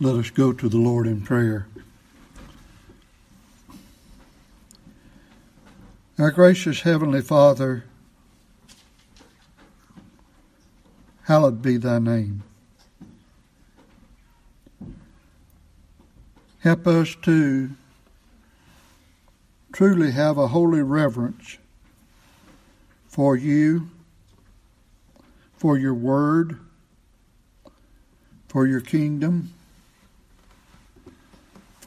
Let us go to the Lord in prayer. Our gracious Heavenly Father, hallowed be thy name. Help us to truly have a holy reverence for you, for your word, for your kingdom,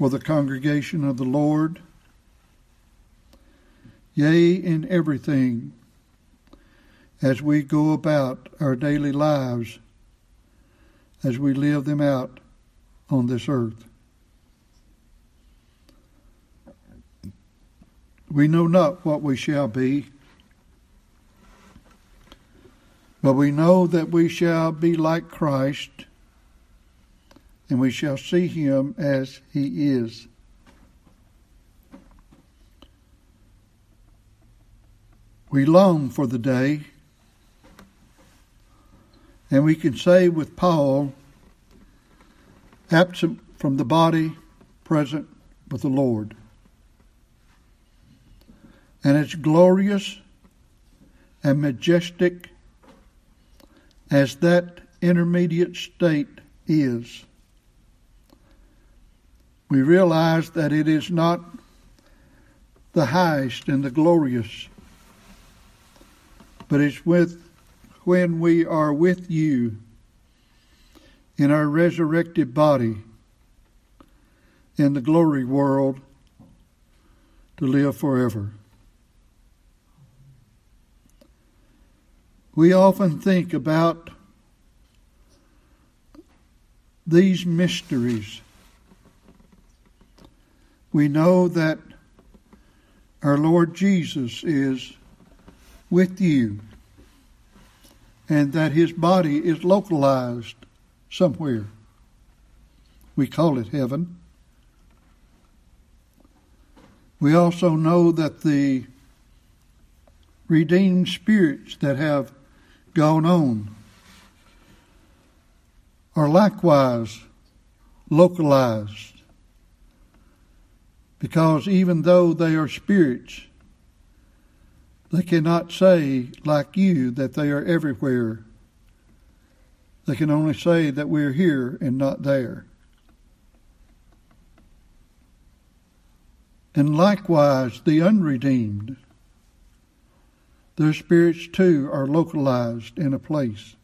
for the congregation of the Lord, yea, in everything as we go about our daily lives, as we live them out on this earth. We know not what we shall be, but we know that we shall be like Christ, and we shall see him as he is. We long for the day, and we can say with Paul, absent from the body, present with the Lord and as glorious and majestic as that intermediate state is, we realize that it is not the highest and the glorious, but it's with when we are with you in our resurrected body in the glory world to live forever. We often think about these mysteries. We know that our Lord Jesus is with you and that his body is localized somewhere. We call it heaven. We also know that the redeemed spirits that have gone on are likewise localized because even though they are spirits, they cannot say, like you, that they are everywhere. They can only say that we're here and not there. And likewise, the unredeemed their spirits too are localized in a place.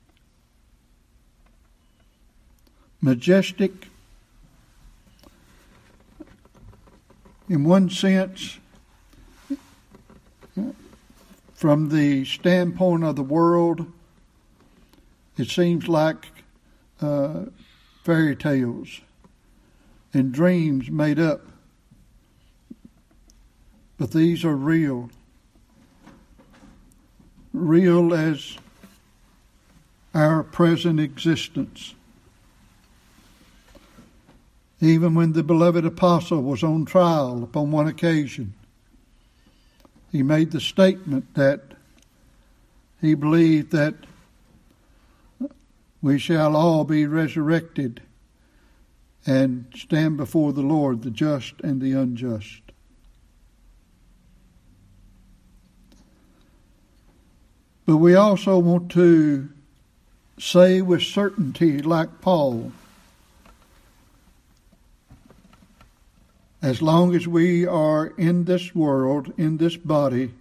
Majestic, in one sense, from the standpoint of the world, it seems like uh, fairy tales and dreams made up. But these are real real as our present existence. Even when the beloved apostle was on trial upon one occasion, he made the statement that he believed that we shall all be resurrected and stand before the Lord, the just and the unjust. But we also want to say with certainty, like Paul, as long as we are in this world, in this body,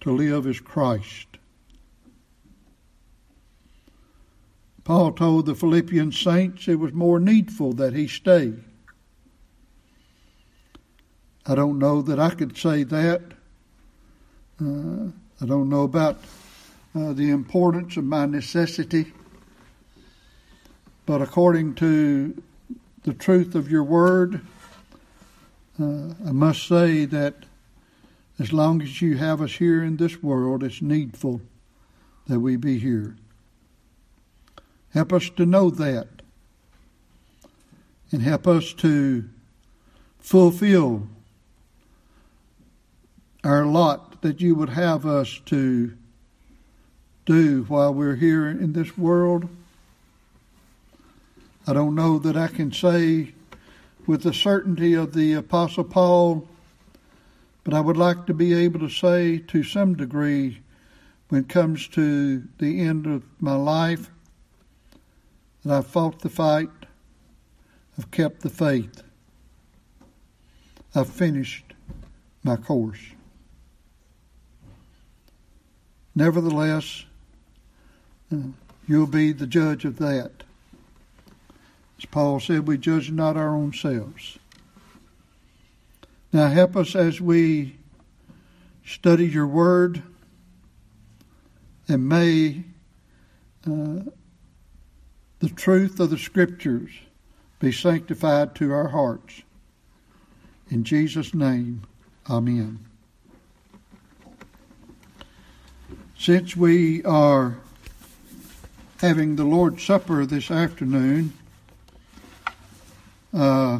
to live as Christ. Paul told the Philippian saints it was more needful that he stay. I don't know that I could say that. Uh, I don't know about uh, the importance of my necessity, but according to the truth of your word, uh, I must say that as long as you have us here in this world, it's needful that we be here. Help us to know that and help us to fulfill our lot that you would have us to do while we're here in this world. I don't know that I can say with the certainty of the Apostle Paul, but I would like to be able to say to some degree when it comes to the end of my life that I've fought the fight, I've kept the faith, I've finished my course. Nevertheless, uh, you'll be the judge of that. As Paul said, we judge not our own selves. Now help us as we study your word and may uh, the truth of the scriptures be sanctified to our hearts. In Jesus' name, amen. Since we are having the Lord's Supper this afternoon, uh,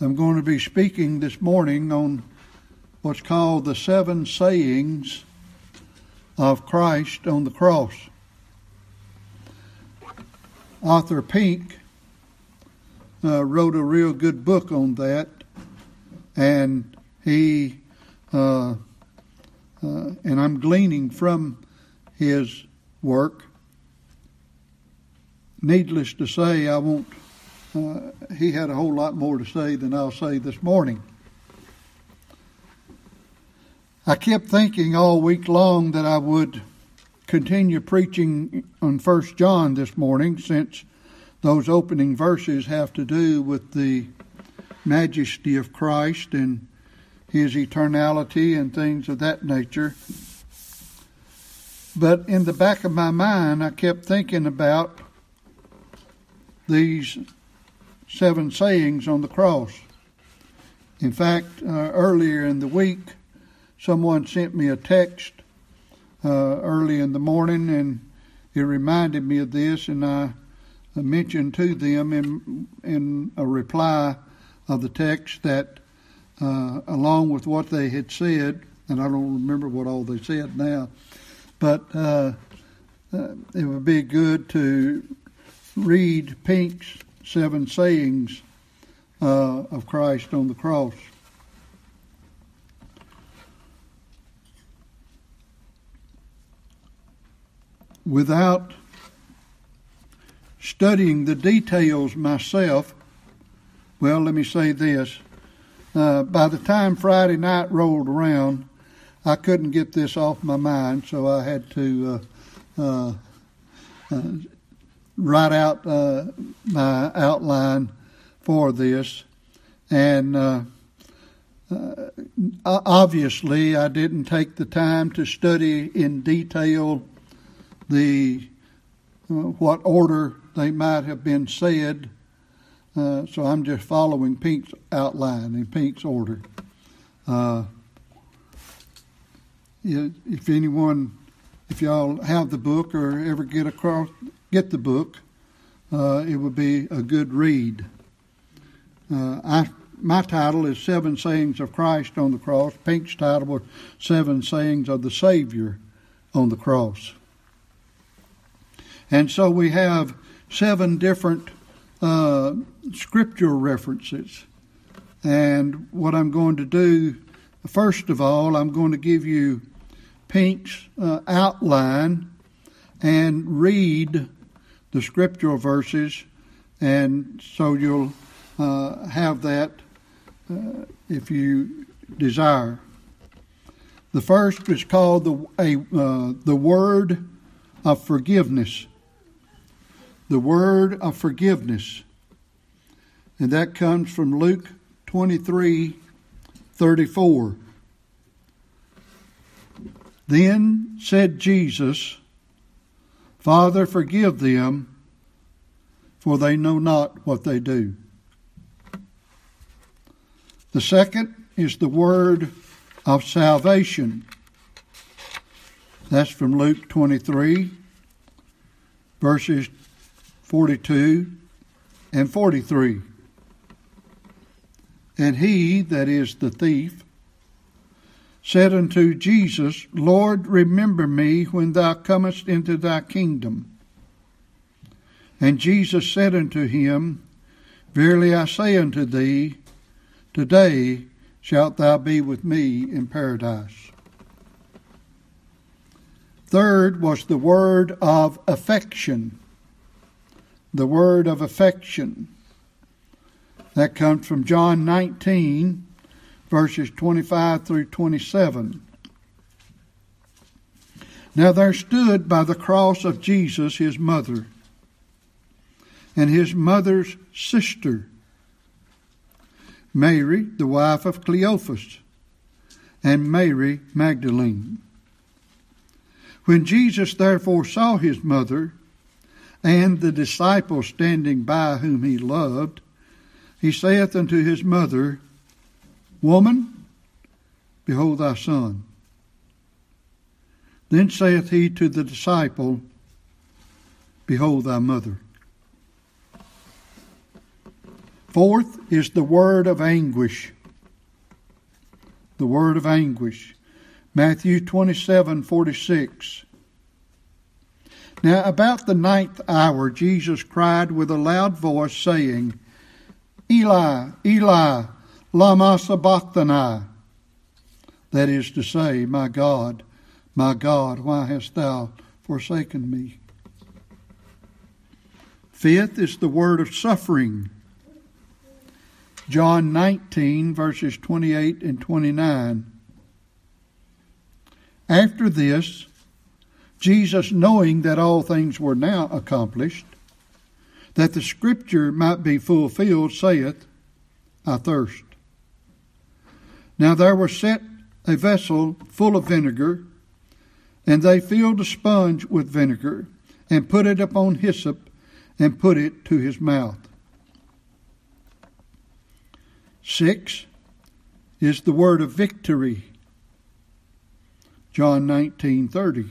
I'm going to be speaking this morning on what's called the seven sayings of Christ on the cross. Arthur Pink uh, wrote a real good book on that, and he uh, uh, and I'm gleaning from his work. Needless to say, I won't. Uh, he had a whole lot more to say than I'll say this morning. I kept thinking all week long that I would continue preaching on First John this morning since those opening verses have to do with the majesty of Christ and his eternality and things of that nature. But in the back of my mind, I kept thinking about these seven sayings on the cross. In fact, uh, earlier in the week, someone sent me a text uh, early in the morning, and it reminded me of this, and I mentioned to them in in a reply of the text that, uh, along with what they had said, and I don't remember what all they said now, but uh, uh, it would be good to read Pink's seven sayings uh, of Christ on the cross. without studying the details myself, well, let me say this. Uh, by the time Friday night rolled around, I couldn't get this off my mind, so I had to uh, uh, uh write out uh, my outline for this. And uh, obviously, I didn't take the time to study in detail the uh, what order they might have been said. Uh, so I'm just following Pink's outline in Pink's order. Uh, if anyone, if y'all have the book or ever get across, get the book, uh, it would be a good read. Uh, I, my title is Seven Sayings of Christ on the Cross. Pink's title was Seven Sayings of the Savior on the Cross. And so we have seven different uh, scriptural references. And what I'm going to do, first of all, I'm going to give you Pink's uh, outline and read the scriptural verses, and so you'll uh, have that uh, if you desire. The first is called the a, uh, the word of forgiveness the word of forgiveness. And that comes from Luke 23 34. Then said Jesus, Father, forgive them, for they know not what they do. The second is the word of salvation. That's from Luke 23, verses 42 and 43. And he, that is the thief, said unto Jesus, Lord, remember me when thou comest into thy kingdom. And Jesus said unto him, Verily I say unto thee, today shalt thou be with me in paradise. Third was the word of affection. The word of affection. That comes from John 19, verses 25 through 27. Now there stood by the cross of Jesus his mother and his mother's sister, Mary, the wife of Cleophas, and Mary Magdalene. When Jesus therefore saw his mother and the disciple standing by whom he loved, he saith unto his mother, Woman, behold thy son. Then saith he to the disciple, Behold thy mother. Fourth is the word of anguish. The word of anguish. Matthew 27 46. Now, about the ninth hour, Jesus cried with a loud voice, saying, Eli, Eli, lama sabachthani. That is to say, My God, my God, why hast thou forsaken me? Fifth is the word of suffering. John 19, verses 28 and 29. After this, Jesus, knowing that all things were now accomplished, that the scripture might be fulfilled, saith, I thirst. Now there was set a vessel full of vinegar, and they filled a sponge with vinegar, and put it upon hyssop, and put it to his mouth. Six is the word of victory. John 19:30.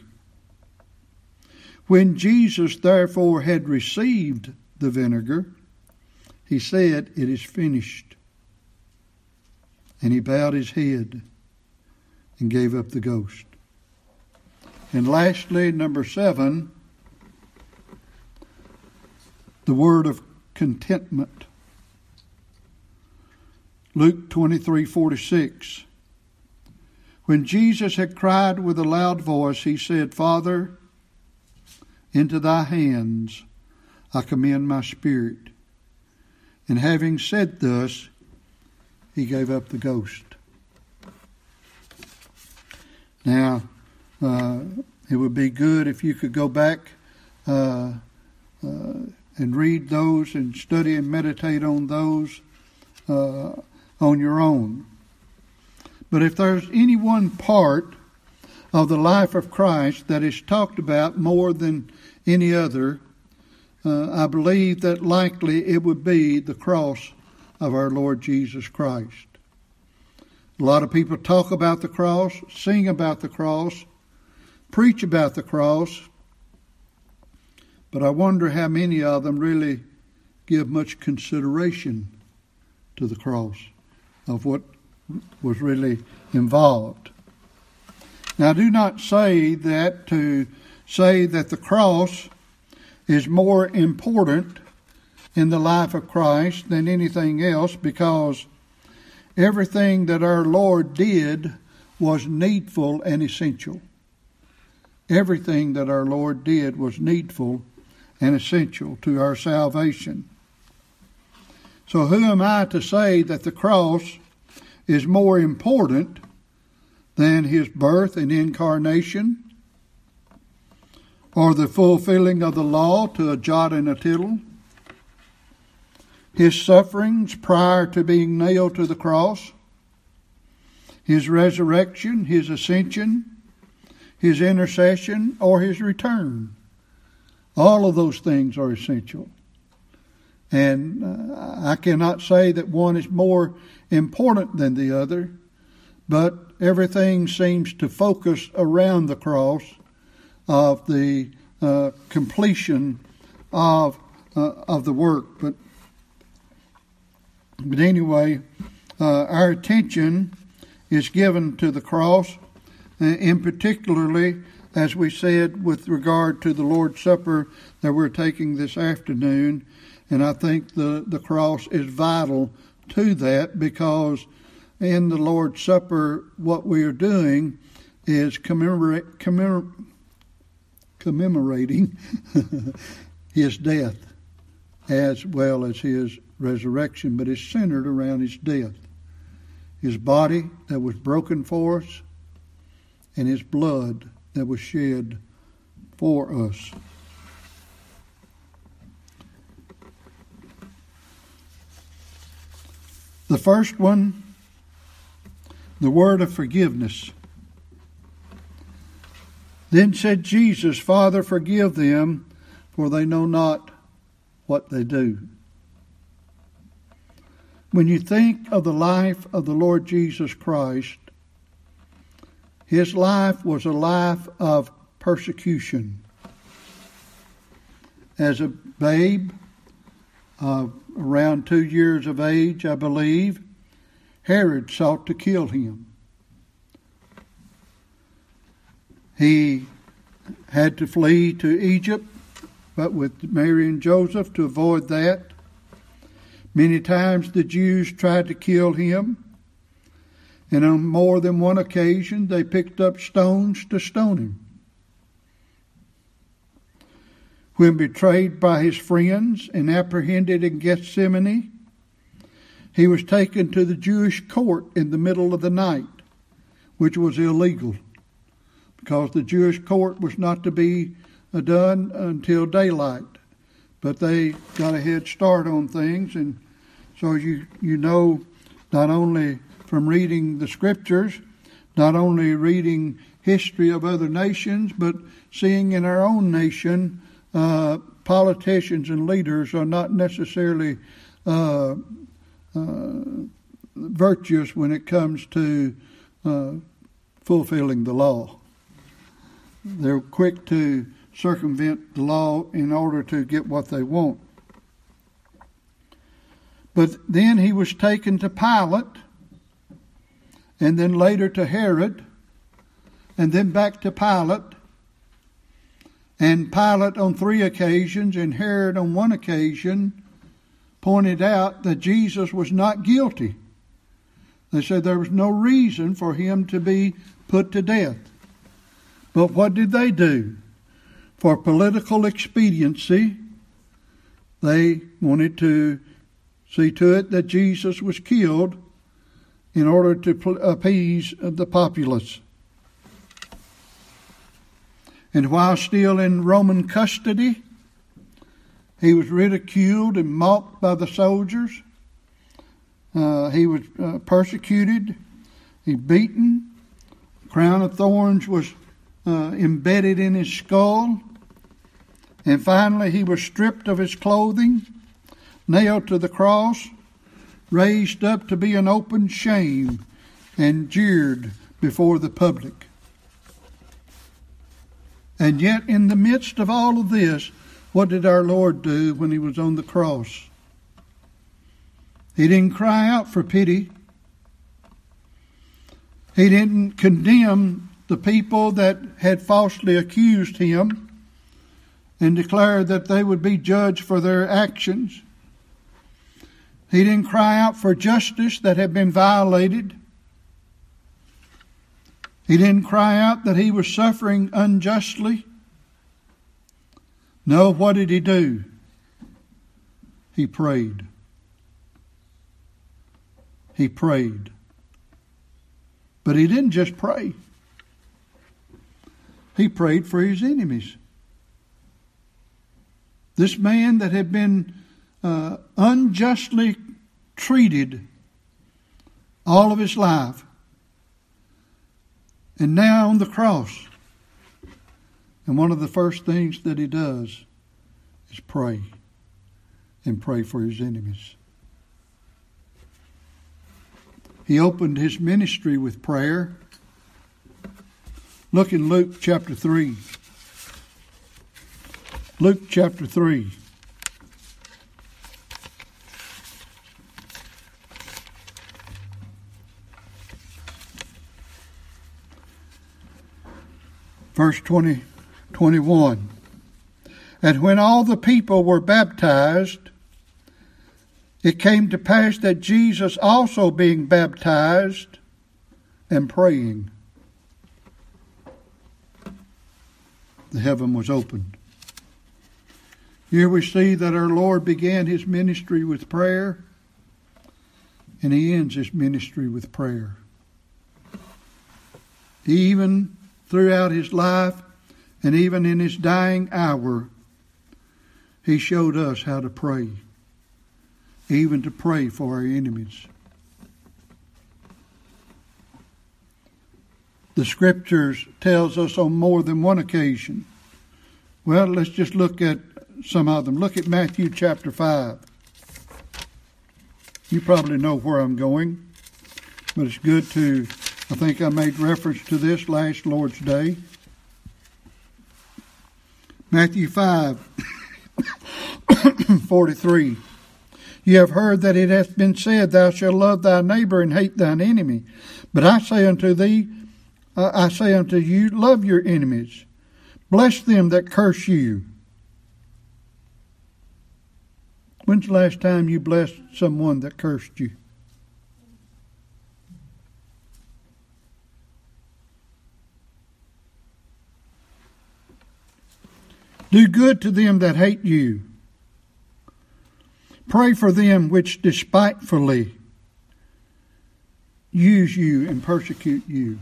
When Jesus therefore had received the vinegar, he said, It is finished. And he bowed his head and gave up the ghost. And lastly, number seven, the word of contentment. Luke 23:46 When Jesus had cried with a loud voice he said Father into thy hands I commend my spirit and having said thus he gave up the ghost Now uh, it would be good if you could go back uh, uh, and read those and study and meditate on those uh, on your own. But if there's any one part of the life of Christ that is talked about more than any other, uh, I believe that likely it would be the cross of our Lord Jesus Christ. A lot of people talk about the cross, sing about the cross, preach about the cross, but I wonder how many of them really give much consideration to the cross of what was really involved. Now, I do not say that to say that the cross is more important in the life of Christ than anything else because everything that our Lord did was needful and essential. Everything that our Lord did was needful and essential to our salvation. So, who am I to say that the cross is more important than his birth and incarnation, or the fulfilling of the law to a jot and a tittle? His sufferings prior to being nailed to the cross, his resurrection, his ascension, his intercession, or his return. All of those things are essential. And uh, I cannot say that one is more important than the other, but everything seems to focus around the cross of the uh, completion of uh, of the work. But but anyway, uh, our attention is given to the cross, uh, in particularly as we said with regard to the Lord's Supper that we're taking this afternoon. And I think the, the cross is vital to that because in the Lord's Supper, what we are doing is commemorate, commemorating his death as well as his resurrection, but is centered around his death. His body that was broken for us, and his blood that was shed for us. The first one, the word of forgiveness. Then said Jesus, Father, forgive them, for they know not what they do. When you think of the life of the Lord Jesus Christ, his life was a life of persecution. As a babe, uh, around two years of age, I believe, Herod sought to kill him. He had to flee to Egypt, but with Mary and Joseph to avoid that. Many times the Jews tried to kill him, and on more than one occasion they picked up stones to stone him. When betrayed by his friends and apprehended in Gethsemane, he was taken to the Jewish court in the middle of the night, which was illegal because the Jewish court was not to be uh, done until daylight. But they got a head start on things, and so you you know not only from reading the scriptures, not only reading history of other nations, but seeing in our own nation, uh, politicians and leaders are not necessarily uh, uh, virtuous when it comes to uh, fulfilling the law. They're quick to circumvent the law in order to get what they want. But then he was taken to Pilate, and then later to Herod, and then back to Pilate. And Pilate on three occasions, and Herod on one occasion, pointed out that Jesus was not guilty. They said there was no reason for him to be put to death. But what did they do? For political expediency, they wanted to see to it that Jesus was killed in order to appease the populace. And while still in Roman custody, he was ridiculed and mocked by the soldiers. Uh, he was uh, persecuted. He beaten. A crown of thorns was uh, embedded in his skull. And finally, he was stripped of his clothing, nailed to the cross, raised up to be an open shame, and jeered before the public. And yet, in the midst of all of this, what did our Lord do when he was on the cross? He didn't cry out for pity. He didn't condemn the people that had falsely accused him and declared that they would be judged for their actions. He didn't cry out for justice that had been violated. He didn't cry out that he was suffering unjustly. No, what did he do? He prayed. He prayed. But he didn't just pray. He prayed for his enemies. This man that had been uh, unjustly treated all of his life, and now on the cross. And one of the first things that he does is pray and pray for his enemies. He opened his ministry with prayer Look in Luke chapter 3. Luke chapter 3. Verse 20, 21. And when all the people were baptized, it came to pass that Jesus also being baptized and praying, the heaven was opened. Here we see that our Lord began his ministry with prayer, and he ends his ministry with prayer. Even throughout his life, and even in his dying hour, he showed us how to pray, even to pray for our enemies. The scriptures tells us on more than one occasion. Well, let's just look at some of them. Look at Matthew chapter 5. You probably know where I'm going, but it's good to, I think I made reference to this last Lord's Day. Matthew 5, 43. You have heard that it hath been said, Thou shalt love thy neighbor and hate thine enemy. But I say unto thee, I say unto you, love your enemies, bless them that curse you. When's the last time you blessed someone that cursed you? Do good to them that hate you. Pray for them which despitefully use you and persecute you.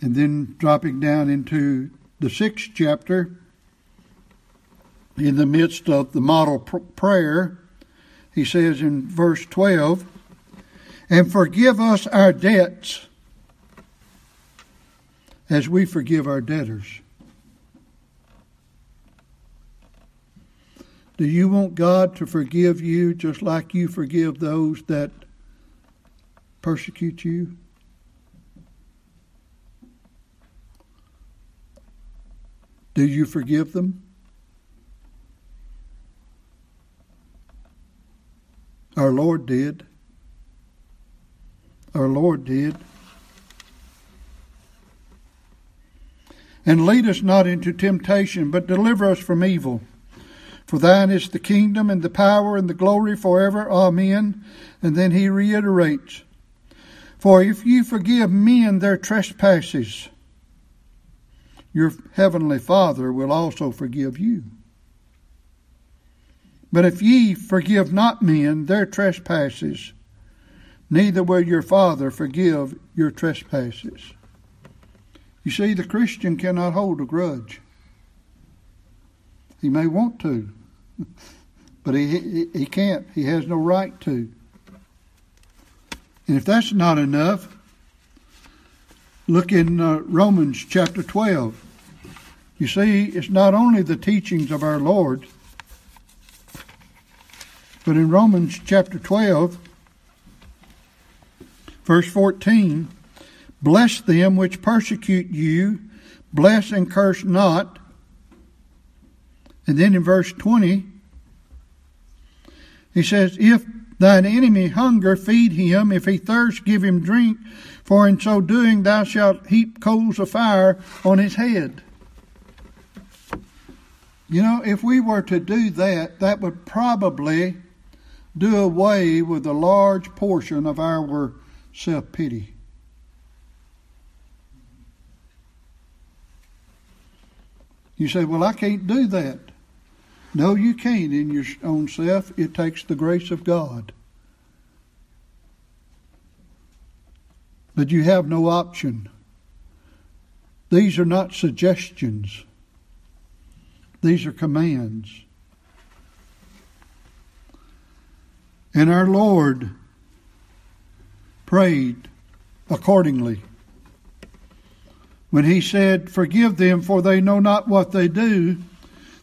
And then dropping down into the sixth chapter, in the midst of the model pr- prayer, he says in verse 12, and forgive us our debts as we forgive our debtors. Do you want God to forgive you just like you forgive those that persecute you? Do you forgive them? Our Lord did. Our Lord did. And lead us not into temptation, but deliver us from evil. For thine is the kingdom and the power and the glory forever. Amen. And then he reiterates For if you forgive men their trespasses, your heavenly Father will also forgive you. But if ye forgive not men their trespasses, neither will your Father forgive your trespasses. You see, the Christian cannot hold a grudge. He may want to, but he, he, can't. He has no right to. And if that's not enough, look in uh, Romans chapter 12. You see, it's not only the teachings of our Lord but in Romans chapter 12, verse 14, bless them which persecute you, bless and curse not. And then in verse 20, he says, If thine enemy hunger, feed him. If he thirst, give him drink. For in so doing, thou shalt heap coals of fire on his head. You know, if we were to do that, that would probably do away with a large portion of our self pity. You say, Well, I can't do that. No, you can't in your own self. It takes the grace of God. But you have no option. These are not suggestions, these are commands. And our Lord prayed accordingly. When he said, Forgive them, for they know not what they do,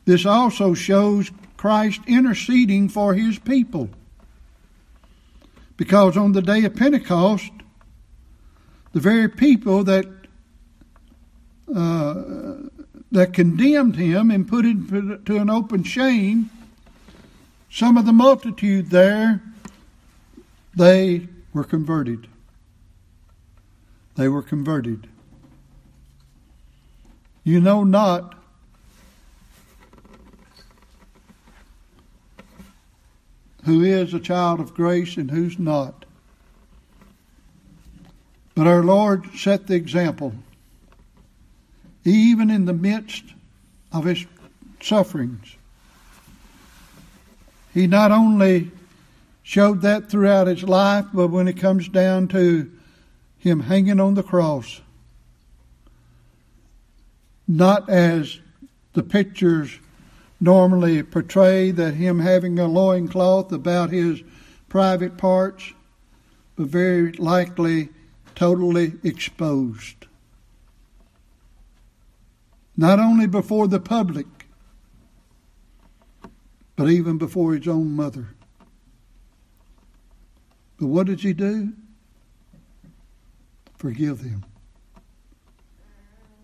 this also shows Christ interceding for his people. Because on the day of Pentecost, the very people that uh, that condemned him and put him to an open shame some of the multitude there, they were converted. They were converted. You know not who is a child of grace and who's not. But our Lord set the example, even in the midst of his sufferings. He not only showed that throughout his life, but when it comes down to him hanging on the cross, not as the pictures normally portray that him having a loincloth about his private parts, but very likely totally exposed. Not only before the public, but even before his own mother. But what did he do? Forgive them,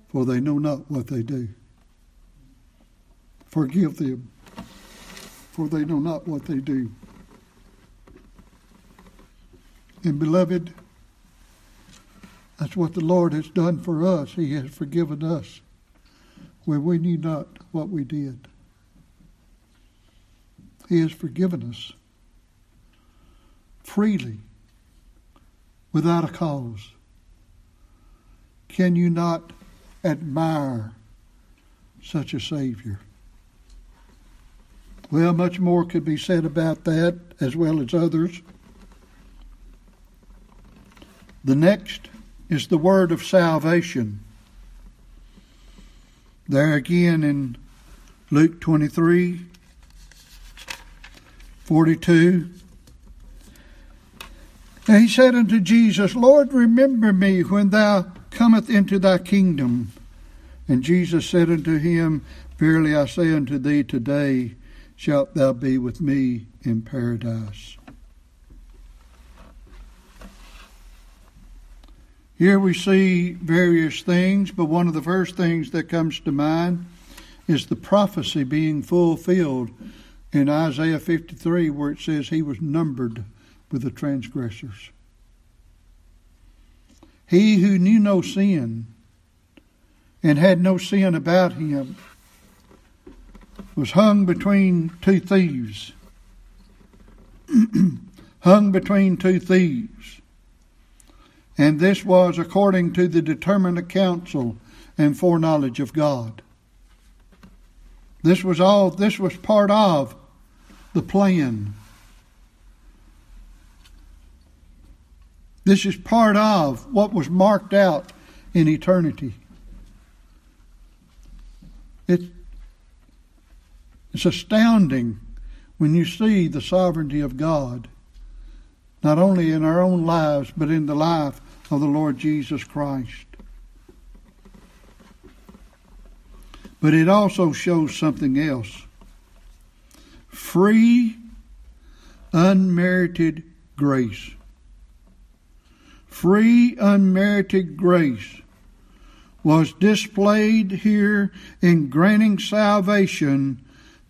for they know not what they do. Forgive them, for they know not what they do. And beloved, that's what the Lord has done for us. He has forgiven us when we knew not what we did. He has forgiven us freely, without a cause. Can you not admire such a Savior? Well, much more could be said about that as well as others. The next is the word of salvation. There again in Luke 23 42. And he said unto Jesus, Lord, remember me when thou comest into thy kingdom. And Jesus said unto him, Verily I say unto thee, today shalt thou be with me in paradise. Here we see various things, but one of the first things that comes to mind is the prophecy being fulfilled in Isaiah 53, where it says he was numbered with the transgressors. He who knew no sin and had no sin about him was hung between two thieves. hung between two thieves and this was according to the determinate counsel and foreknowledge of God. This was all, this was part of the plan. This is part of what was marked out in eternity. It, it's astounding when you see the sovereignty of God, not only in our own lives, but in the life of the Lord Jesus Christ. But it also shows something else free, unmerited grace. Free, unmerited grace was displayed here in granting salvation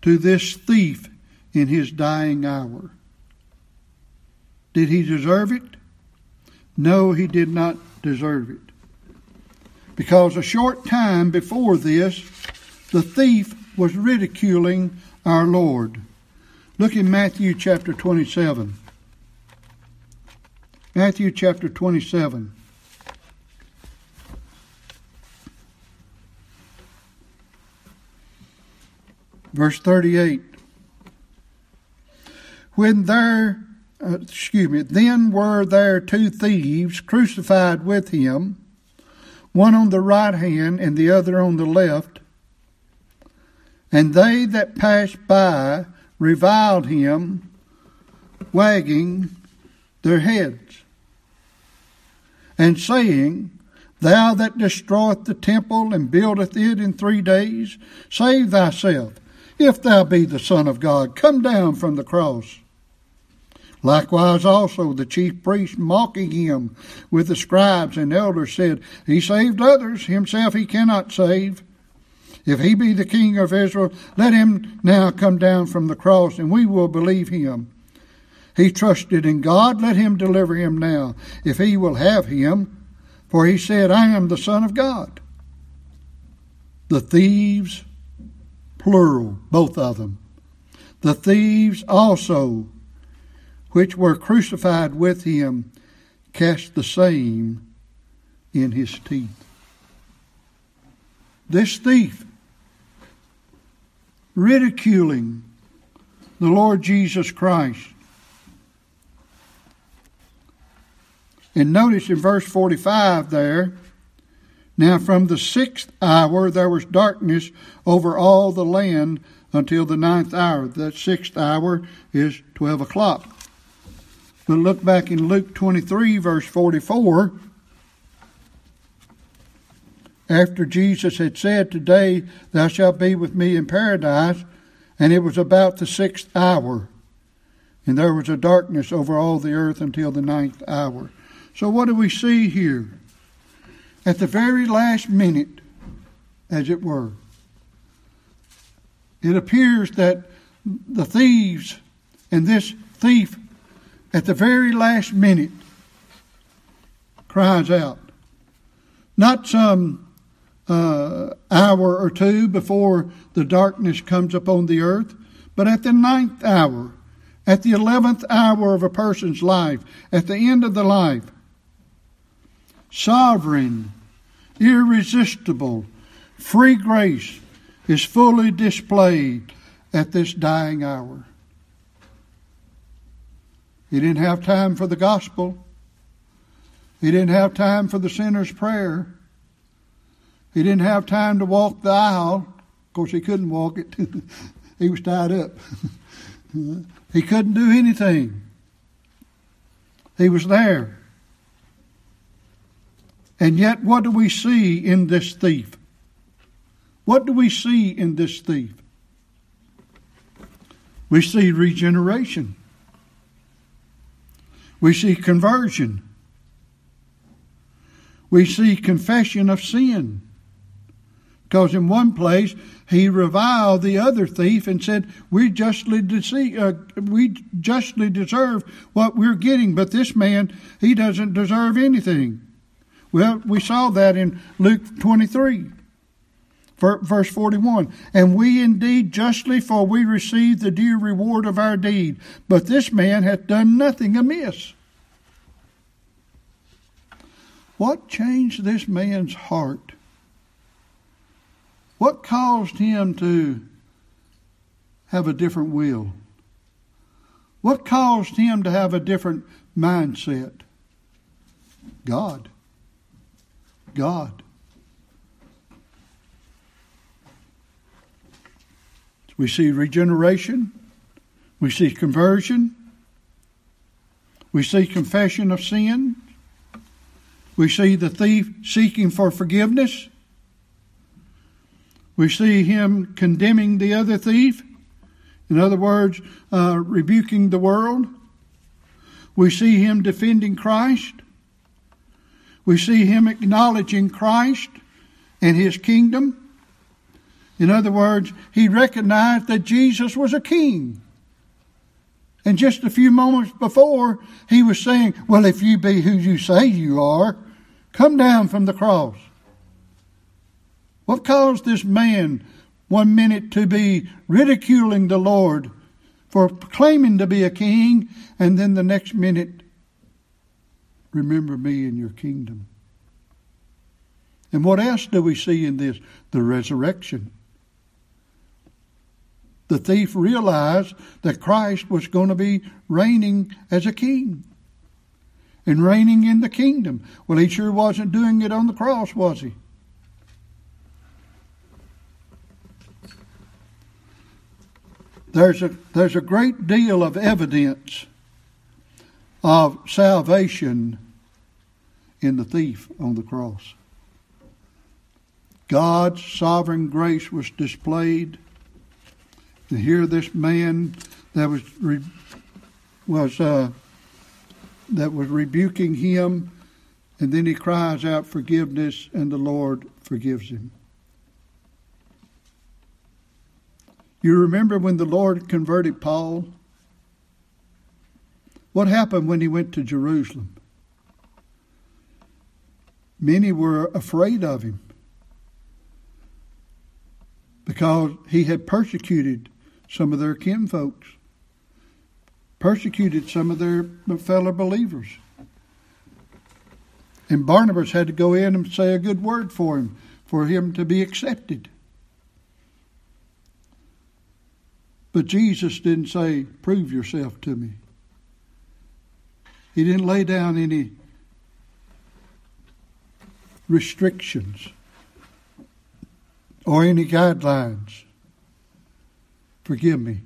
to this thief in his dying hour. Did he deserve it? No, he did not deserve it. Because a short time before this, the thief was ridiculing our Lord. Look in Matthew chapter 27. Matthew chapter 27. Verse 38. When there uh, excuse me, then were there two thieves crucified with him, one on the right hand and the other on the left. And they that passed by reviled him, wagging their heads, and saying, Thou that destroyest the temple and buildeth it in three days, save thyself. If thou be the Son of God, come down from the cross. Likewise also the chief priests mocking him with the scribes and elders said, He saved others, himself he cannot save. If he be the king of Israel, let him now come down from the cross, and we will believe him. He trusted in God, let him deliver him now, if he will have him. For he said, I am the Son of God. the thieves, plural, both of them, the thieves also, which were crucified with him, cast the same in his teeth. This thief, ridiculing the Lord Jesus Christ, And notice in verse 45 there, now from the sixth hour there was darkness over all the land until the ninth hour. That sixth hour is 12 o'clock. But look back in Luke 23, verse 44. After Jesus had said, Today thou shalt be with me in paradise, and it was about the sixth hour. And there was a darkness over all the earth until the ninth hour. So, what do we see here? At the very last minute, as it were, it appears that the thieves and this thief, at the very last minute, cries out. Not some uh, hour or two before the darkness comes upon the earth, but at the ninth hour, at the eleventh hour of a person's life, at the end of the life, sovereign, irresistible, free grace is fully displayed at this dying hour. He didn't have time for the gospel. He didn't have time for the sinner's prayer. He didn't have time to walk the aisle. Of course, he couldn't walk it. he was tied up. he couldn't do anything. He was there. And yet, what do we see in this thief? What do we see in this thief? We see regeneration. We see conversion. We see confession of sin. Because in one place, he reviled the other thief and said, "We justly deceive, uh, we justly deserve what we're getting, but this man, he doesn't deserve anything." Well, we saw that in Luke 23, verse 41. And we indeed justly, for we receive the due reward of our deed. But this man hath done nothing amiss. What changed this man's heart? What caused him to have a different will? What caused him to have a different mindset? God. God. We see regeneration. We see conversion. We see confession of sin. We see the thief seeking for forgiveness. We see him condemning the other thief. In other words, uh, rebuking the world. We see him defending Christ. We see him acknowledging Christ and his kingdom. In other words, he recognized that Jesus was a king. And just a few moments before, he was saying, Well, if you be who you say you are, come down from the cross. What caused this man one minute to be ridiculing the Lord for claiming to be a king, and then the next minute remember me in your kingdom. And what else do we see in this? The resurrection. The thief realized that Christ was going to be reigning as a king and reigning in the kingdom. Well, he sure wasn't doing it on the cross, was he? There's a, there's a great deal of evidence of salvation in the thief on the cross. God's sovereign grace was displayed. And here, this man that was re, was uh, that was rebuking him, and then he cries out forgiveness, and the Lord forgives him. You remember when the Lord converted Paul? What happened when he went to Jerusalem? Many were afraid of him. because he had persecuted some of their kinfolks, persecuted some of their fellow believers. And Barnabas had to go in and say a good word for him, for him to be accepted. But Jesus didn't say, Prove yourself to me. He didn't lay down any restrictions or any guidelines. Forgive me.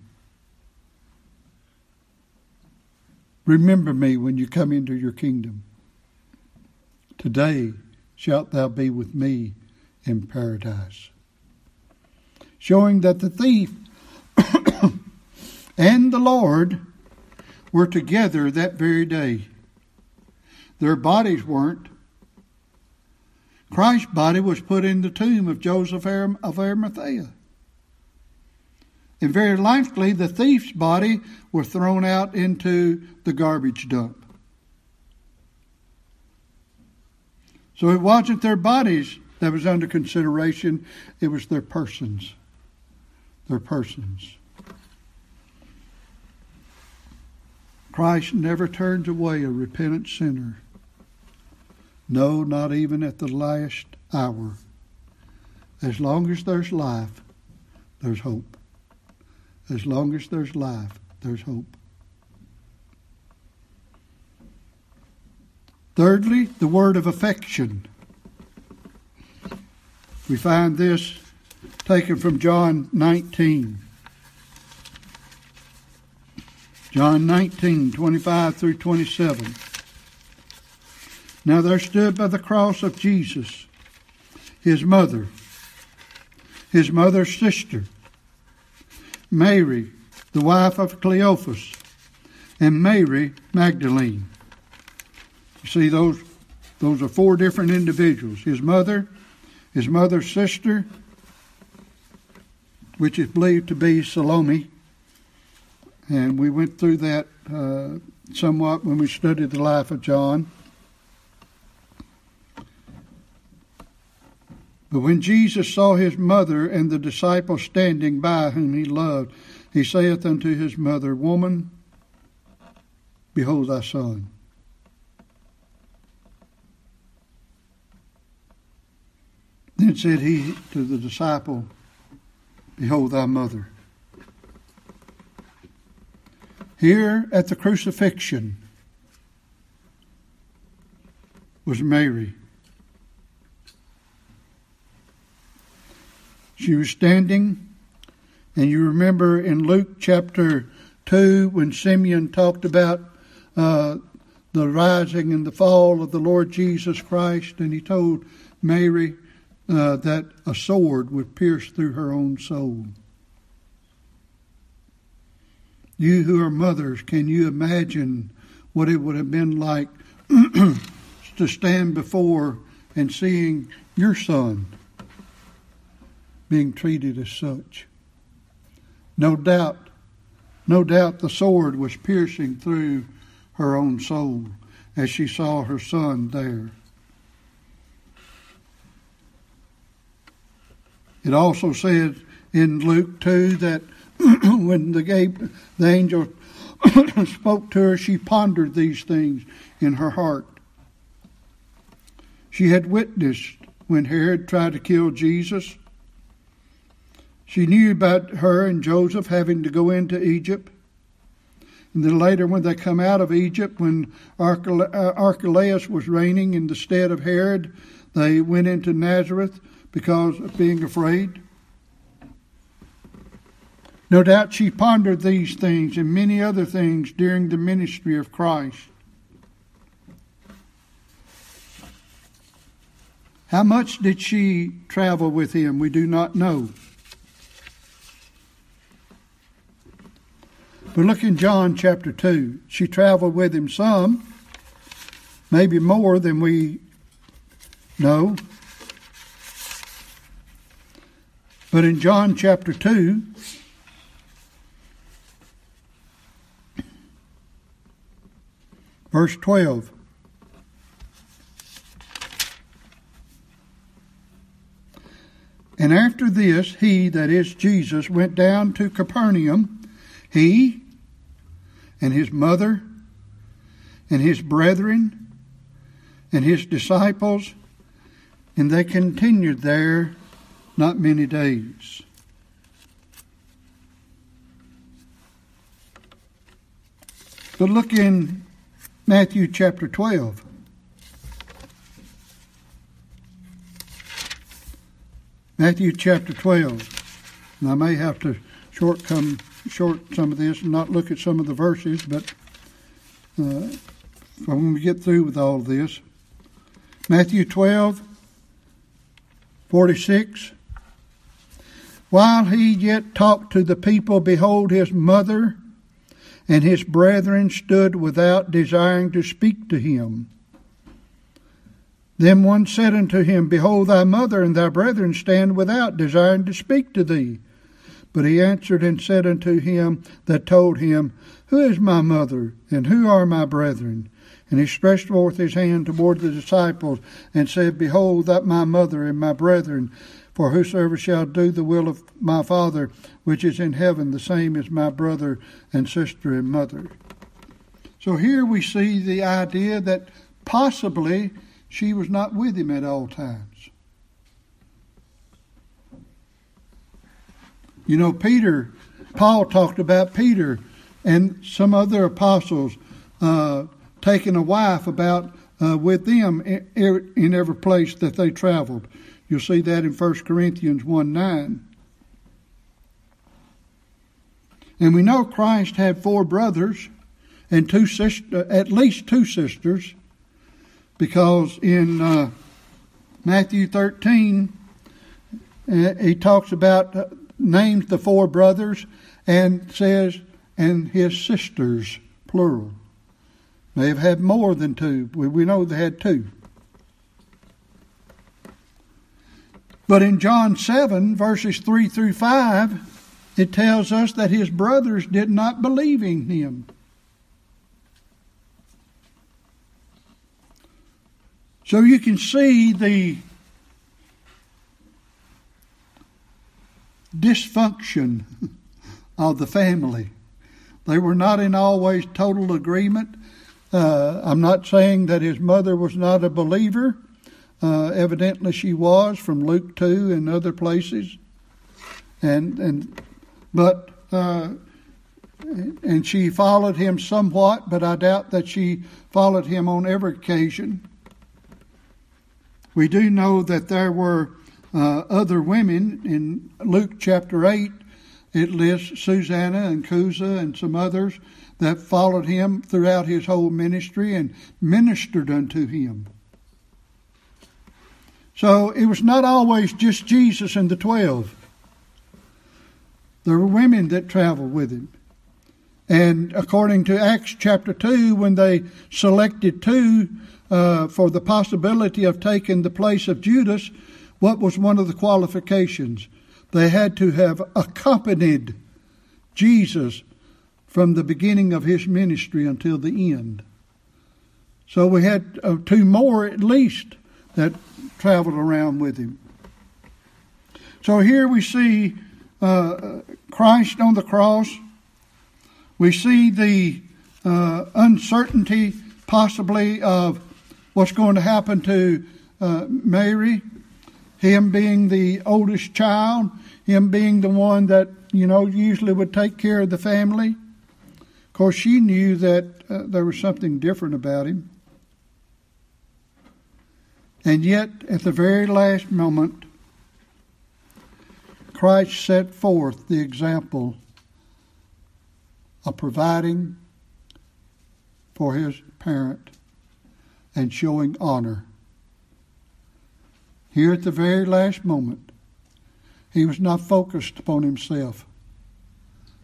Remember me when you come into your kingdom. Today shalt thou be with me in paradise. Showing that the thief and the Lord were together that very day. Their bodies weren't. Christ's body was put in the tomb of Joseph of Arimathea. And very likely the thief's body was thrown out into the garbage dump. So it wasn't their bodies that was under consideration, it was their persons. Their persons. Christ never turns away a repentant sinner. No, not even at the last hour. As long as there's life, there's hope. As long as there's life, there's hope. Thirdly, the word of affection. We find this taken from John 19. John 19, 25 through 27. Now there stood by the cross of Jesus his mother, his mother's sister, Mary, the wife of Cleophas, and Mary Magdalene. You see, those, those are four different individuals his mother, his mother's sister, which is believed to be Salome, and we went through that uh, somewhat when we studied the life of John. But when Jesus saw his mother and the disciple standing by whom he loved, he saith unto his mother, Woman, behold thy son. Then said he to the disciple, Behold thy mother. Here at the crucifixion was Mary. She was standing, and you remember in Luke chapter 2 when Simeon talked about uh, the rising and the fall of the Lord Jesus Christ, and he told Mary uh, that a sword would pierce through her own soul. You who are mothers, can you imagine what it would have been like to stand before and seeing your son being treated as such? No doubt, no doubt the sword was piercing through her own soul as she saw her son there. It also says in Luke 2 that when the, angel spoke to her, she pondered these things in her heart. She had witnessed when Herod tried to kill Jesus. She knew about her and Joseph having to go into Egypt. And then later, when they come out of Egypt, when uh, Archelaus was reigning in the stead of Herod, they went into Nazareth because of being afraid. No doubt she pondered these things and many other things during the ministry of Christ. How much did she travel with him? We do not know. But look in John chapter 2. She traveled with him some, maybe more than we know. But in John chapter 2, Verse 12. And after this, he, that is Jesus, went down to Capernaum, he and his mother and his brethren and his disciples, and they continued there not many days. But look in Matthew chapter 12. Matthew chapter 12. And I may have to short, come, short some of this and not look at some of the verses, but uh, when we get through with all of this. Matthew 12, 46. While he yet talked to the people, behold, his mother and his brethren stood without, desiring to speak to him. Then one said unto him, Behold, thy mother and thy brethren stand without, desiring to speak to thee. But he answered and said unto him that told him, Who is my mother, and who are my brethren? And he stretched forth his hand toward the disciples, and said, Behold, that my mother and my brethren. For whosoever shall do the will of my Father which is in heaven, the same is my brother and sister and mother. So here we see the idea that possibly she was not with him at all times. You know, Peter, Paul talked about Peter and some other apostles uh, taking a wife about uh, with them in, every place that they traveled. You'll see that in 1 Corinthians 1 9. And we know Christ had four brothers and two sisters, at least two sisters, because in uh, Matthew 13, uh, he talks about, uh, names the four brothers and says, and his sisters, plural. They have had more than two. We, we know they had two. But in John 7, verses 3 through 5, it tells us that his brothers did not believe in him. So you can see the dysfunction of the family. They were not in always total agreement. Uh, I'm not saying that his mother was not a believer. Uh, evidently, she was from Luke two and other places, and and but uh, and she followed him somewhat, but I doubt that she followed him on every occasion. We do know that there were uh, other women in Luke chapter eight. It lists Susanna and Chuza and some others that followed him throughout his whole ministry and ministered unto him. So it was not always just Jesus and the twelve. There were women that traveled with him. And according to Acts chapter 2, when they selected two uh, for the possibility of taking the place of Judas, what was one of the qualifications? They had to have accompanied Jesus from the beginning of his ministry until the end. So we had uh, two more at least that traveled around with him. So here we see uh, Christ on the cross. We see the uh, uncertainty, possibly, of what's going to happen to uh, Mary, him being the oldest child, him being the one that, you know, usually would take care of the family. Of course, she knew that uh, there was something different about him. And yet, at the very last moment, Christ set forth the example of providing for his parent and showing honor. Here at the very last moment, he was not focused upon himself,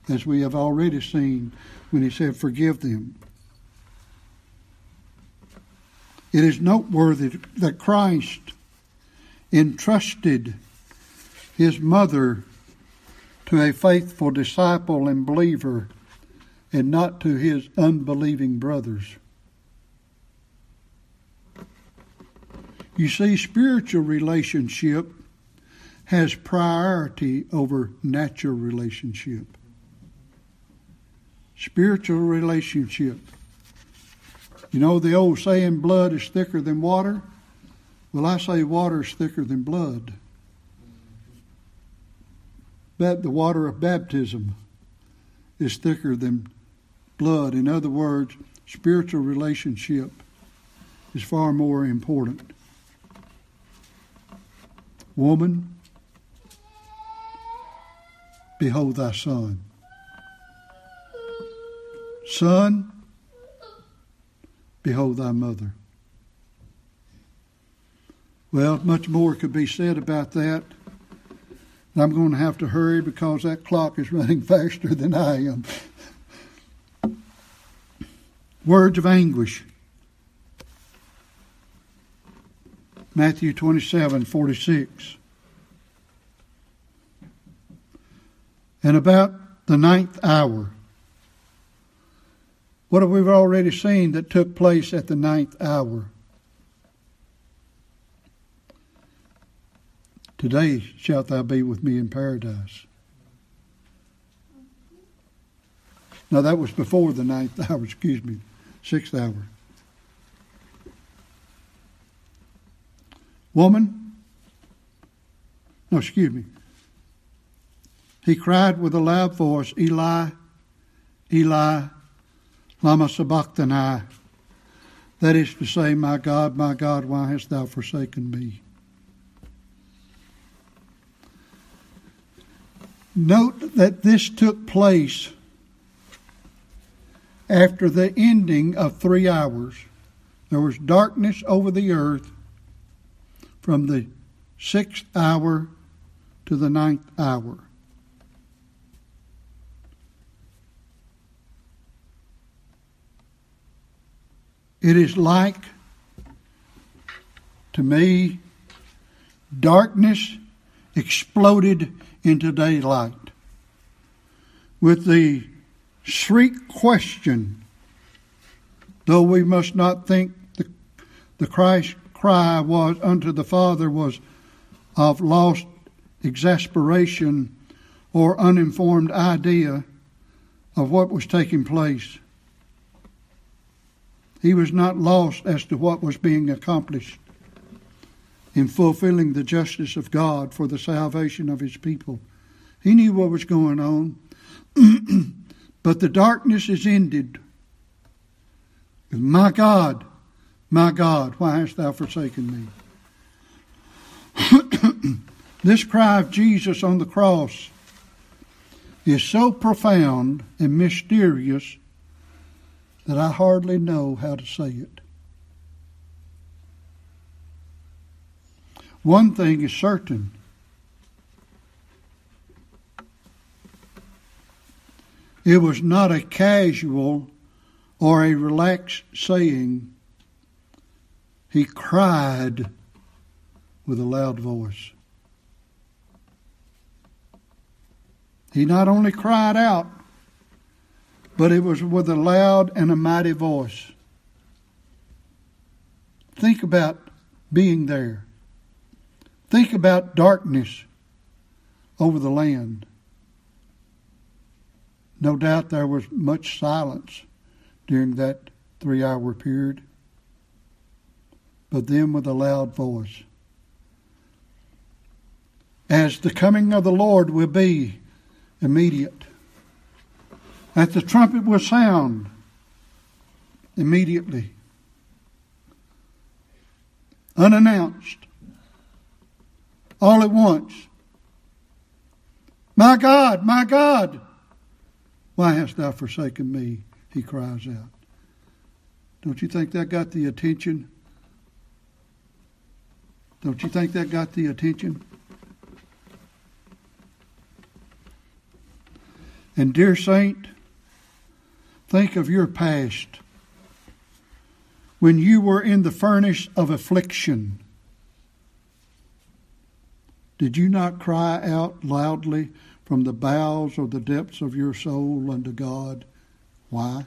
as we have already seen when he said, Forgive them, It is noteworthy that Christ entrusted his mother to a faithful disciple and believer and not to his unbelieving brothers. You see, spiritual relationship has priority over natural relationship. Spiritual relationship. You know the old saying, blood is thicker than water? Well, I say water is thicker than blood. But the water of baptism is thicker than blood. In other words, spiritual relationship is far more important. Woman, behold thy son. Son, behold thy mother. Well, much more could be said about that. I'm going to have to hurry because that clock is running faster than I am. Words of anguish. Matthew 27 46. And about the ninth hour, what have we already seen that took place at the ninth hour? Today shalt thou be with me in paradise. Now that was before the ninth hour, excuse me, sixth hour. Woman, no, excuse me. He cried with a loud voice, Eli, Eli, lama sabachthani. That is to say, My God, my God, why hast thou forsaken me? Note that this took place after the ending of three hours. There was darkness over the earth from the sixth hour to the ninth hour. It is like, to me, darkness exploded into daylight with the shriek question, though we must not think the, the Christ cry was unto the Father was of lost exasperation or uninformed idea of what was taking place. He was not lost as to what was being accomplished in fulfilling the justice of God for the salvation of his people. He knew what was going on. but the darkness is ended. My God, my God, why hast thou forsaken me? this cry of Jesus on the cross is so profound and mysterious that I hardly know how to say it. One thing is certain. It was not a casual or a relaxed saying. He cried with a loud voice. He not only cried out, but it was with a loud and a mighty voice. Think about being there. Think about darkness over the land. No doubt there was much silence during that three hour period, but then with a loud voice. As the coming of the Lord will be immediate, that the trumpet will sound immediately, unannounced all at once. My God, my God, why hast thou forsaken me? He cries out. Don't you think that got the attention? Don't you think that got the attention? And, dear saint, think of your past when you were in the furnace of affliction did you not cry out loudly from the bowels or the depths of your soul unto God? Why?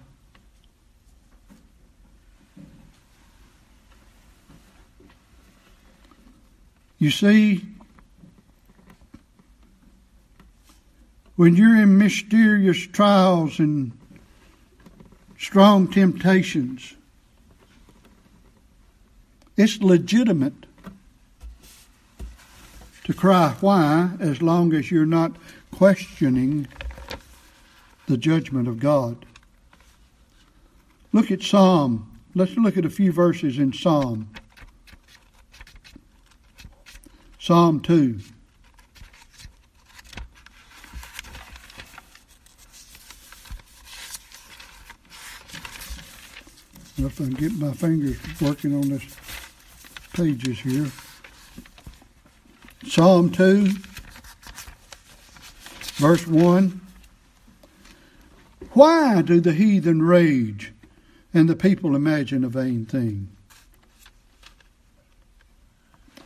You see, when you're in mysterious trials and strong temptations, it's legitimate to cry why as long as you're not questioning the judgment of God. Look at Psalm. Let's look at a few verses in Psalm. Psalm 2. If I can get my fingers working on this pages here. Psalm 2, verse 1. Why do the heathen rage and the people imagine a vain thing?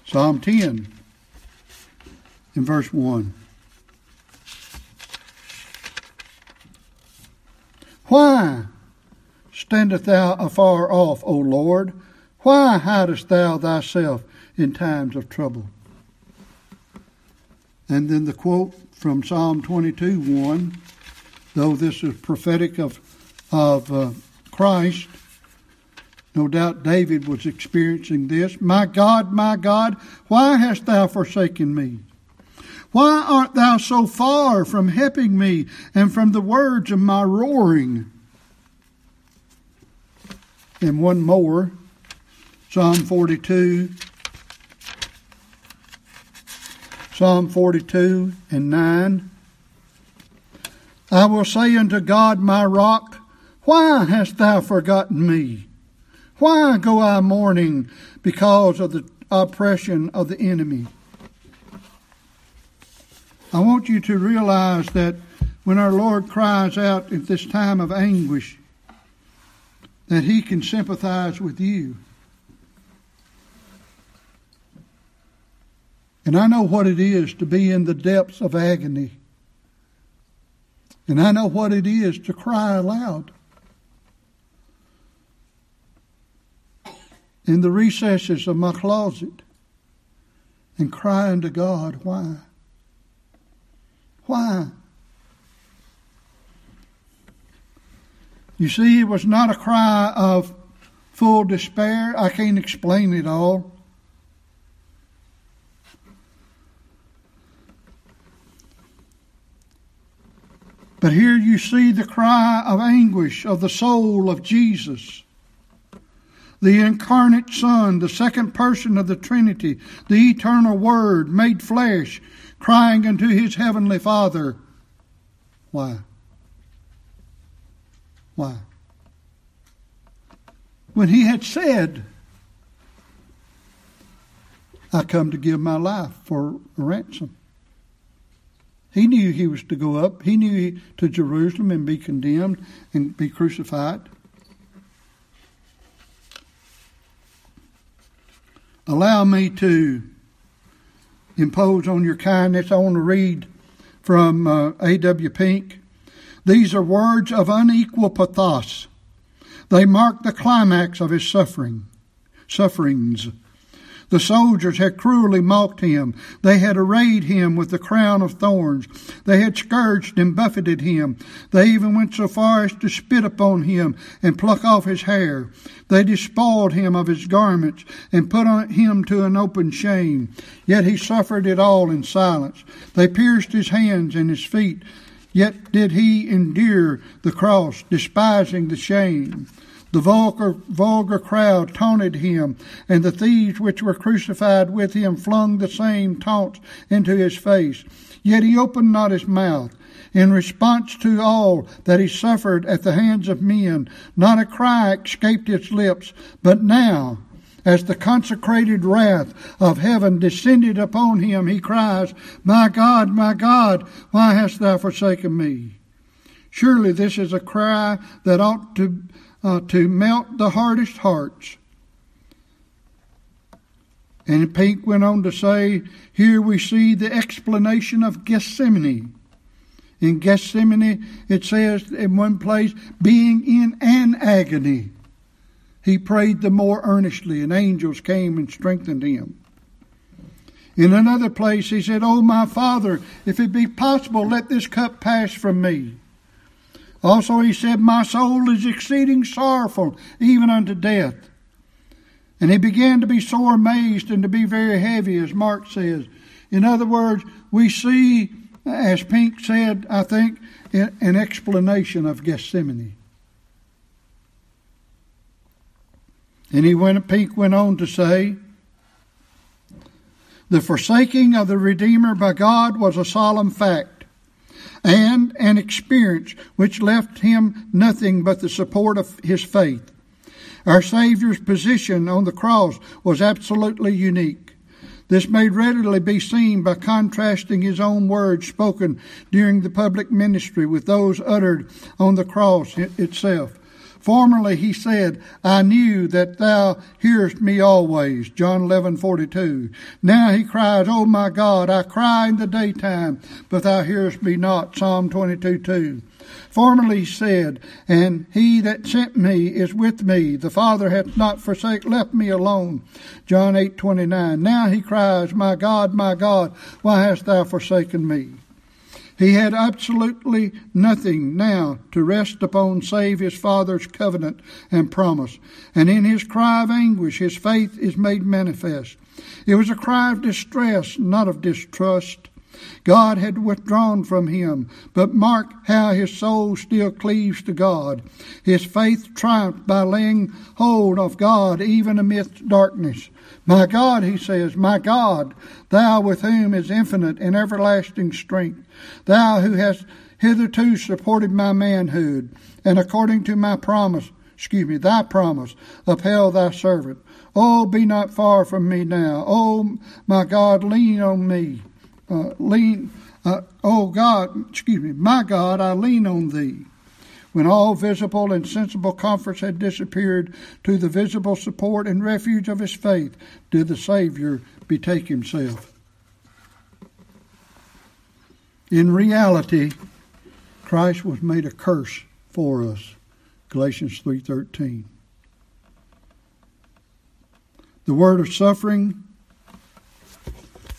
Psalm 10, in verse 1. Why standest thou afar off, O Lord? Why hidest thou thyself in times of trouble? And then the quote from Psalm 22 1, though this is prophetic of, of uh, Christ, no doubt David was experiencing this. My God, my God, why hast thou forsaken me? Why art thou so far from helping me and from the words of my roaring? And one more, Psalm 42. Psalm 42 and 9. I will say unto God, my rock, Why hast thou forgotten me? Why go I mourning because of the oppression of the enemy? I want you to realize that when our Lord cries out at this time of anguish, that He can sympathize with you. And I know what it is to be in the depths of agony. And I know what it is to cry aloud. In the recesses of my closet and cry unto God, why? Why? You see, it was not a cry of full despair. I can't explain it all. But here you see the cry of anguish of the soul of Jesus, the incarnate Son, the second person of the Trinity, the eternal Word made flesh, crying unto his heavenly Father. Why? Why? When he had said, I come to give my life for a ransom. He knew he was to go up. He knew to Jerusalem and be condemned and be crucified. Allow me to impose on your kindness. I want to read from uh, A.W. Pink. These are words of unequal pathos. They mark the climax of his suffering, sufferings. The soldiers had cruelly mocked him. They had arrayed him with the crown of thorns. They had scourged and buffeted him. They even went so far as to spit upon him and pluck off his hair. They despoiled him of his garments and put him to an open shame. Yet he suffered it all in silence. They pierced his hands and his feet. Yet did he endure the cross, despising the shame. The vulgar, vulgar crowd taunted him, and the thieves which were crucified with him flung the same taunts into his face. Yet he opened not his mouth. In response to all that he suffered at the hands of men, not a cry escaped his lips. But now, as the consecrated wrath of heaven descended upon him, he cries, My God, my God, why hast thou forsaken me? Surely this is a cry that ought to uh, to melt the hardest hearts. And Pink went on to say, here we see the explanation of Gethsemane. In Gethsemane, it says in one place, being in an agony, he prayed the more earnestly, and angels came and strengthened him. In another place, he said, Oh, my Father, if it be possible, let this cup pass from me. Also, he said, My soul is exceeding sorrowful, even unto death. And he began to be sore amazed and to be very heavy, as Mark says. In other words, we see, as Pink said, I think, an explanation of Gethsemane. And he went, Pink went on to say, the forsaking of the Redeemer by God was a solemn fact and an experience which left him nothing but the support of his faith. Our Savior's position on the cross was absolutely unique. This may readily be seen by contrasting his own words spoken during the public ministry with those uttered on the cross itself. Formerly he said, I knew that thou hearest me always. John 11, 42. Now he cries, Oh my God, I cry in the daytime, but thou hearest me not. Psalm 22, 2. Formerly he said, And he that sent me is with me. The Father hath not forsaken, left me alone. John 8, 29. Now he cries, My God, my God, why hast thou forsaken me? He had absolutely nothing now to rest upon save his father's covenant and promise. And in his cry of anguish, his faith is made manifest. It was a cry of distress, not of distrust. God had withdrawn from him, but mark how his soul still cleaves to God. His faith triumphed by laying hold of God even amidst darkness. My God, he says, my God, thou with whom is infinite and everlasting strength, thou who hast hitherto supported my manhood, and according to my promise, excuse me, thy promise, upheld thy servant. Oh, be not far from me now. Oh, my God, lean on me. Uh, lean, uh, oh God, excuse me, my God, I lean on thee. When all visible and sensible comforts had disappeared, to the visible support and refuge of his faith did the Savior betake himself. In reality, Christ was made a curse for us. Galatians 3:13. The word of suffering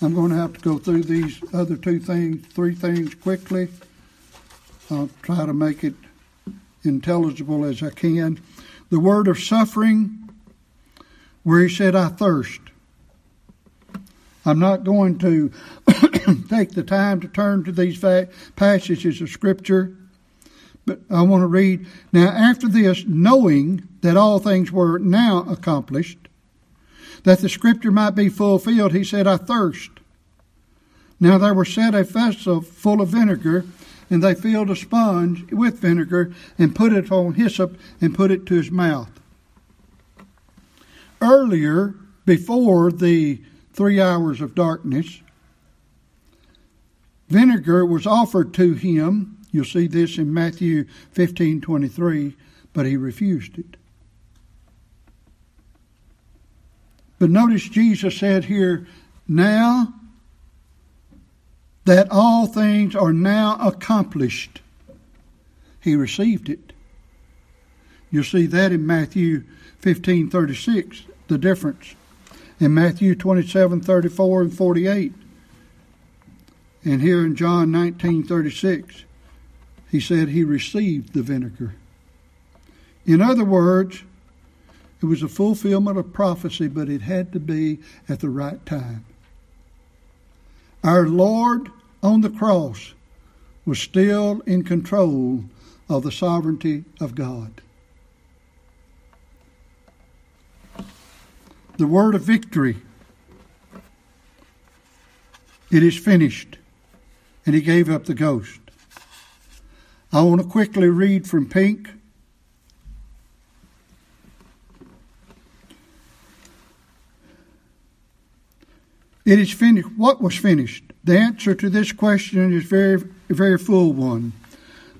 I'm going to have to go through these other two things, three things quickly. I'll try to make it intelligible as I can. The word of suffering, where he said, I thirst. I'm not going to take the time to turn to these passages of Scripture, but I want to read. Now, after this, knowing that all things were now accomplished, that the Scripture might be fulfilled, he said, I thirst. Now there was set a vessel full of vinegar and they filled a sponge with vinegar and put it on hyssop and put it to his mouth. Earlier, before the three hours of darkness, vinegar was offered to him. You'll see this in Matthew 15 23, but he refused it. But notice Jesus said here, Now that all things are now accomplished. He received it. You'll see that in Matthew 15:36, the difference. In Matthew 27:34 and 48. And here in John 19:36, he said he received the vinegar. In other words, it was a fulfillment of prophecy, but it had to be at the right time. Our Lord on the cross was still in control of the sovereignty of God. The word of victory. It is finished. And he gave up the ghost. I want to quickly read from Pink It is finished. What was finished? The answer to this question is very, very full one.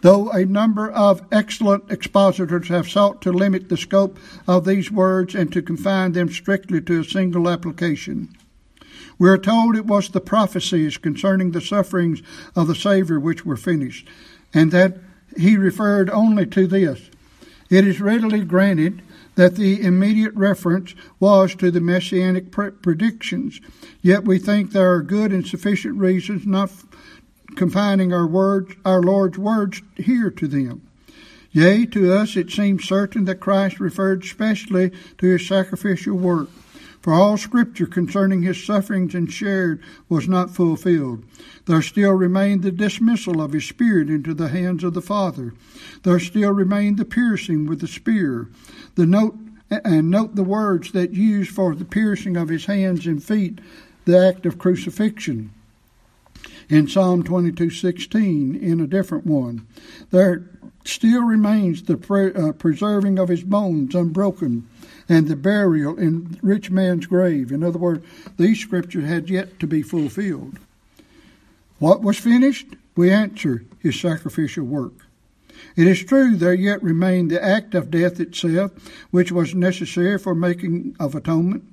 Though a number of excellent expositors have sought to limit the scope of these words and to confine them strictly to a single application. We are told it was the prophecies concerning the sufferings of the Savior which were finished, and that he referred only to this. It is readily granted that the immediate reference was to the messianic predictions, yet we think there are good and sufficient reasons not confining our words, our Lord's words here to them. Yea, to us it seems certain that Christ referred specially to his sacrificial work. For all scripture concerning his sufferings and shared was not fulfilled. There still remained the dismissal of his spirit into the hands of the Father. There still remained the piercing with the spear. The note and note the words that used for the piercing of his hands and feet, the act of crucifixion. In Psalm 22:16, in a different one, there still remains the pre- uh, preserving of his bones unbroken and the burial in rich man's grave. In other words, these scriptures had yet to be fulfilled. What was finished? We answer his sacrificial work. It is true there yet remained the act of death itself, which was necessary for making of atonement.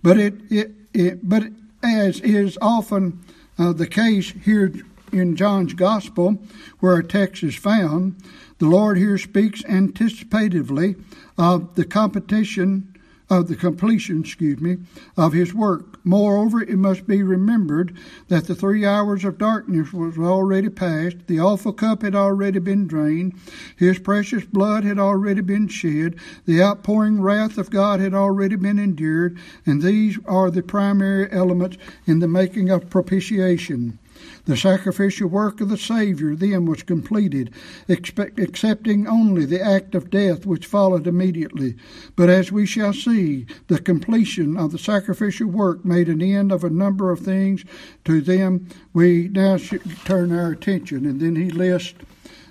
But it, it, it but as is often uh, the case here in John's Gospel, where our text is found, the Lord here speaks anticipatively of the competition of the completion, excuse me, of his work. Moreover, it must be remembered that the three hours of darkness was already past, the awful cup had already been drained, his precious blood had already been shed, the outpouring wrath of God had already been endured, and these are the primary elements in the making of propitiation. The sacrificial work of the Savior then was completed, expect, accepting only the act of death which followed immediately. But as we shall see, the completion of the sacrificial work made an end of a number of things. To them we now should turn our attention. And then he lists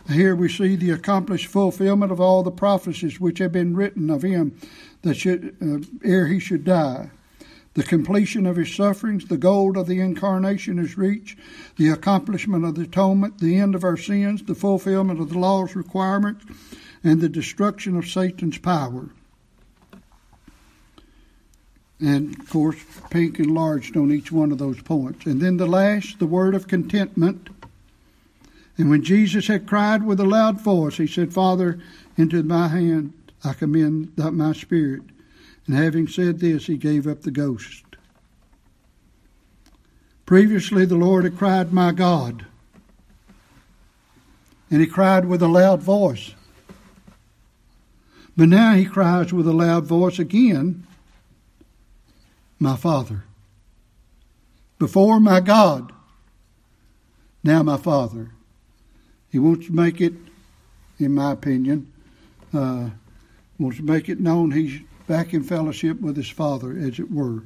here we see the accomplished fulfillment of all the prophecies which have been written of him that should uh, ere he should die. The completion of his sufferings, the goal of the incarnation is reached, the accomplishment of the atonement, the end of our sins, the fulfillment of the law's requirements, and the destruction of Satan's power. And of course, Pink enlarged on each one of those points. And then the last, the word of contentment. And when Jesus had cried with a loud voice, he said, Father, into my hand I commend my spirit. And having said this, he gave up the ghost. Previously, the Lord had cried, My God. And he cried with a loud voice. But now he cries with a loud voice again, My Father. Before my God, now my Father. He wants to make it, in my opinion, uh, wants to make it known he's back in fellowship with his Father, as it were.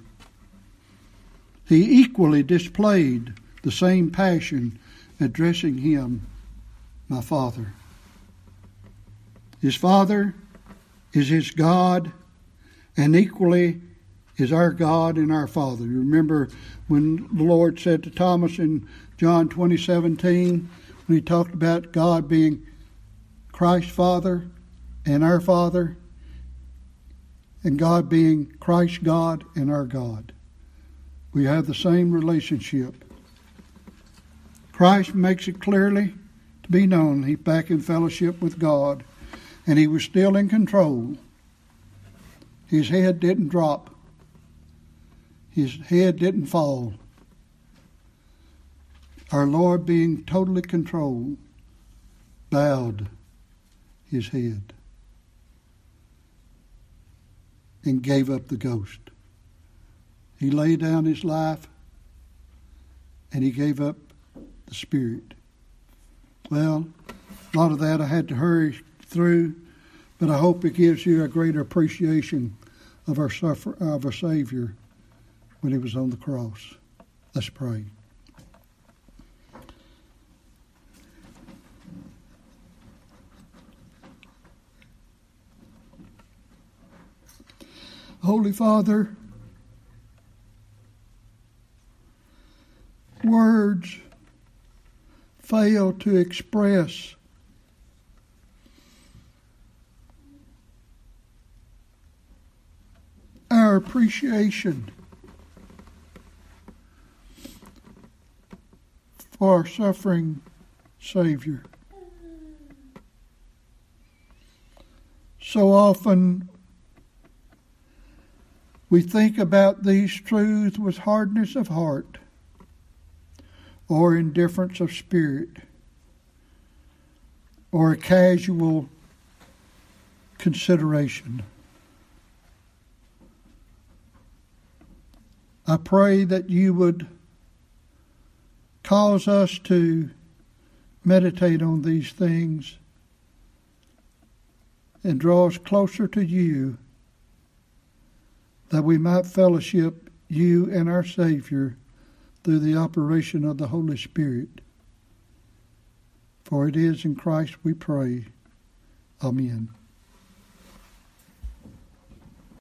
He equally displayed the same passion addressing him, my Father. His Father is his God, and equally is our God and our Father. You remember when the Lord said to Thomas in John 20, 17, when he talked about God being Christ's Father and our Father, and God being Christ God and our God. We have the same relationship. Christ makes it clearly to be known he's back in fellowship with God, and he was still in control. His head didn't drop, his head didn't fall. Our Lord, being totally controlled, bowed his head and gave up the ghost. He laid down his life and he gave up the spirit. Well, a lot of that I had to hurry through, but I hope it gives you a greater appreciation of our suffer of our Savior when he was on the cross. Let's pray. Holy Father, words fail to express our appreciation for our suffering Savior. So often we think about these truths with hardness of heart or indifference of spirit or a casual consideration. I pray that you would cause us to meditate on these things and draw us closer to you that we might fellowship you and our Savior through the operation of the Holy Spirit. For it is in Christ we pray. Amen.